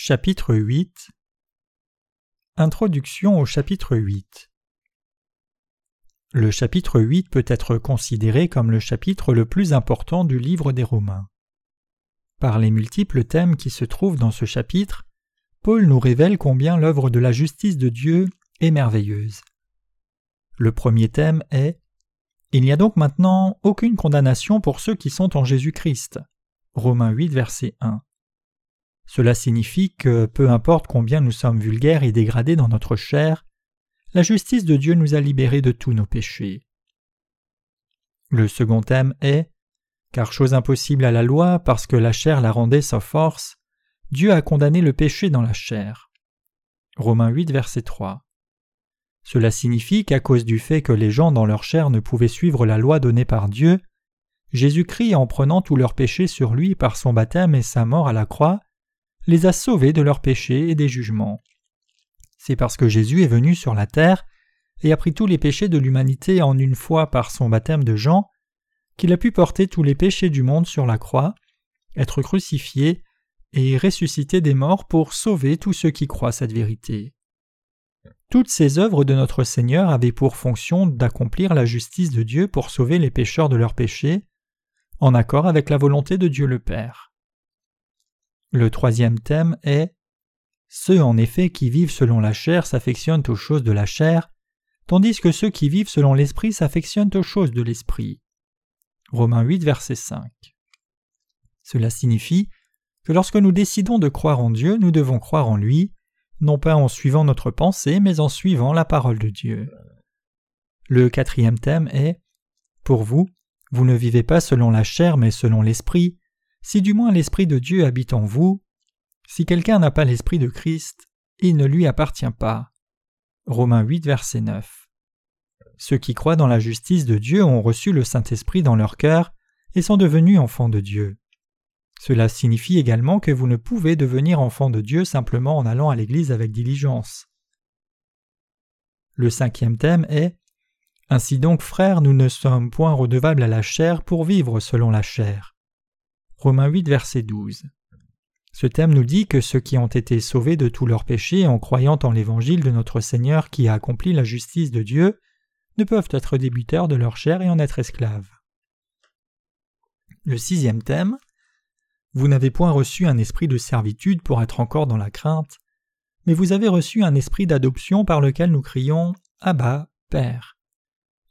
Chapitre 8 Introduction au chapitre 8 Le chapitre 8 peut être considéré comme le chapitre le plus important du livre des Romains. Par les multiples thèmes qui se trouvent dans ce chapitre, Paul nous révèle combien l'œuvre de la justice de Dieu est merveilleuse. Le premier thème est Il n'y a donc maintenant aucune condamnation pour ceux qui sont en Jésus-Christ. Romains 8, verset 1. Cela signifie que, peu importe combien nous sommes vulgaires et dégradés dans notre chair, la justice de Dieu nous a libérés de tous nos péchés. Le second thème est Car chose impossible à la loi, parce que la chair la rendait sans force, Dieu a condamné le péché dans la chair. Romains 8, verset 3. Cela signifie qu'à cause du fait que les gens dans leur chair ne pouvaient suivre la loi donnée par Dieu, Jésus-Christ, en prenant tous leurs péchés sur lui par son baptême et sa mort à la croix, les a sauvés de leurs péchés et des jugements. C'est parce que Jésus est venu sur la terre et a pris tous les péchés de l'humanité en une fois par son baptême de Jean, qu'il a pu porter tous les péchés du monde sur la croix, être crucifié et ressuscité des morts pour sauver tous ceux qui croient cette vérité. Toutes ces œuvres de notre Seigneur avaient pour fonction d'accomplir la justice de Dieu pour sauver les pécheurs de leurs péchés, en accord avec la volonté de Dieu le Père. Le troisième thème est Ceux en effet qui vivent selon la chair s'affectionnent aux choses de la chair, tandis que ceux qui vivent selon l'esprit s'affectionnent aux choses de l'esprit. Romains 8, verset 5. Cela signifie que lorsque nous décidons de croire en Dieu, nous devons croire en lui, non pas en suivant notre pensée, mais en suivant la parole de Dieu. Le quatrième thème est Pour vous, vous ne vivez pas selon la chair, mais selon l'esprit, si du moins l'Esprit de Dieu habite en vous, si quelqu'un n'a pas l'Esprit de Christ, il ne lui appartient pas. Romains 8, verset 9. Ceux qui croient dans la justice de Dieu ont reçu le Saint-Esprit dans leur cœur et sont devenus enfants de Dieu. Cela signifie également que vous ne pouvez devenir enfant de Dieu simplement en allant à l'Église avec diligence. Le cinquième thème est Ainsi donc, frères, nous ne sommes point redevables à la chair pour vivre selon la chair. Romains 8, verset 12. Ce thème nous dit que ceux qui ont été sauvés de tous leurs péchés en croyant en l'évangile de notre Seigneur qui a accompli la justice de Dieu ne peuvent être débuteurs de leur chair et en être esclaves. Le sixième thème Vous n'avez point reçu un esprit de servitude pour être encore dans la crainte, mais vous avez reçu un esprit d'adoption par lequel nous crions Abba, Père.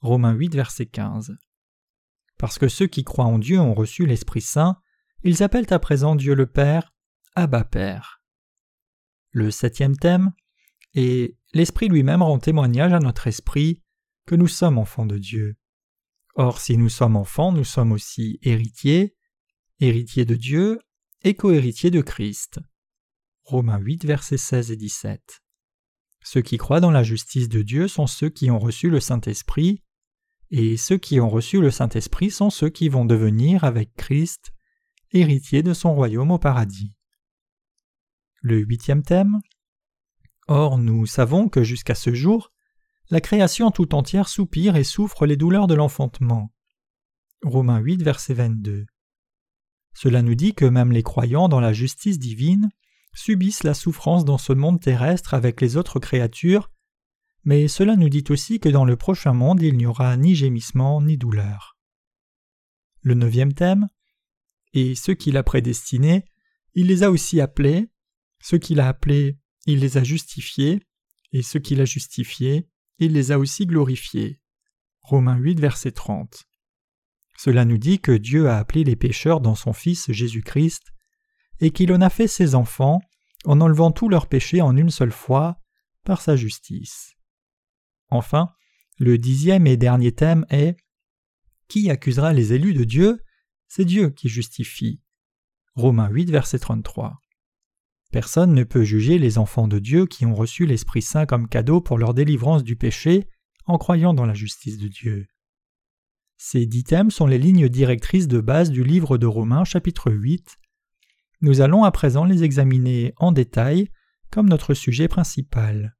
Romains 8, verset 15. Parce que ceux qui croient en Dieu ont reçu l'Esprit Saint, ils appellent à présent Dieu le Père, Abba Père. Le septième thème est l'Esprit lui-même rend témoignage à notre esprit que nous sommes enfants de Dieu. Or, si nous sommes enfants, nous sommes aussi héritiers, héritiers de Dieu et co-héritiers de Christ. Romains 8, versets 16 et 17. Ceux qui croient dans la justice de Dieu sont ceux qui ont reçu le Saint-Esprit, et ceux qui ont reçu le Saint-Esprit sont ceux qui vont devenir, avec Christ, héritier de son royaume au paradis. Le huitième thème Or nous savons que jusqu'à ce jour, la création tout entière soupire et souffre les douleurs de l'enfantement. Romains 8, verset 22. Cela nous dit que même les croyants dans la justice divine subissent la souffrance dans ce monde terrestre avec les autres créatures, mais cela nous dit aussi que dans le prochain monde il n'y aura ni gémissement ni douleur. Le neuvième thème et ceux qu'il a prédestinés, il les a aussi appelés, ceux qu'il a appelés, il les a justifiés, et ceux qu'il a justifiés, il les a aussi glorifiés. Romains 8, verset 30. Cela nous dit que Dieu a appelé les pécheurs dans son Fils Jésus-Christ, et qu'il en a fait ses enfants en enlevant tous leurs péchés en une seule fois par sa justice. Enfin, le dixième et dernier thème est Qui accusera les élus de Dieu? C'est Dieu qui justifie. Romains 8, verset 33. Personne ne peut juger les enfants de Dieu qui ont reçu l'Esprit Saint comme cadeau pour leur délivrance du péché en croyant dans la justice de Dieu. Ces dix thèmes sont les lignes directrices de base du livre de Romains chapitre 8. Nous allons à présent les examiner en détail comme notre sujet principal.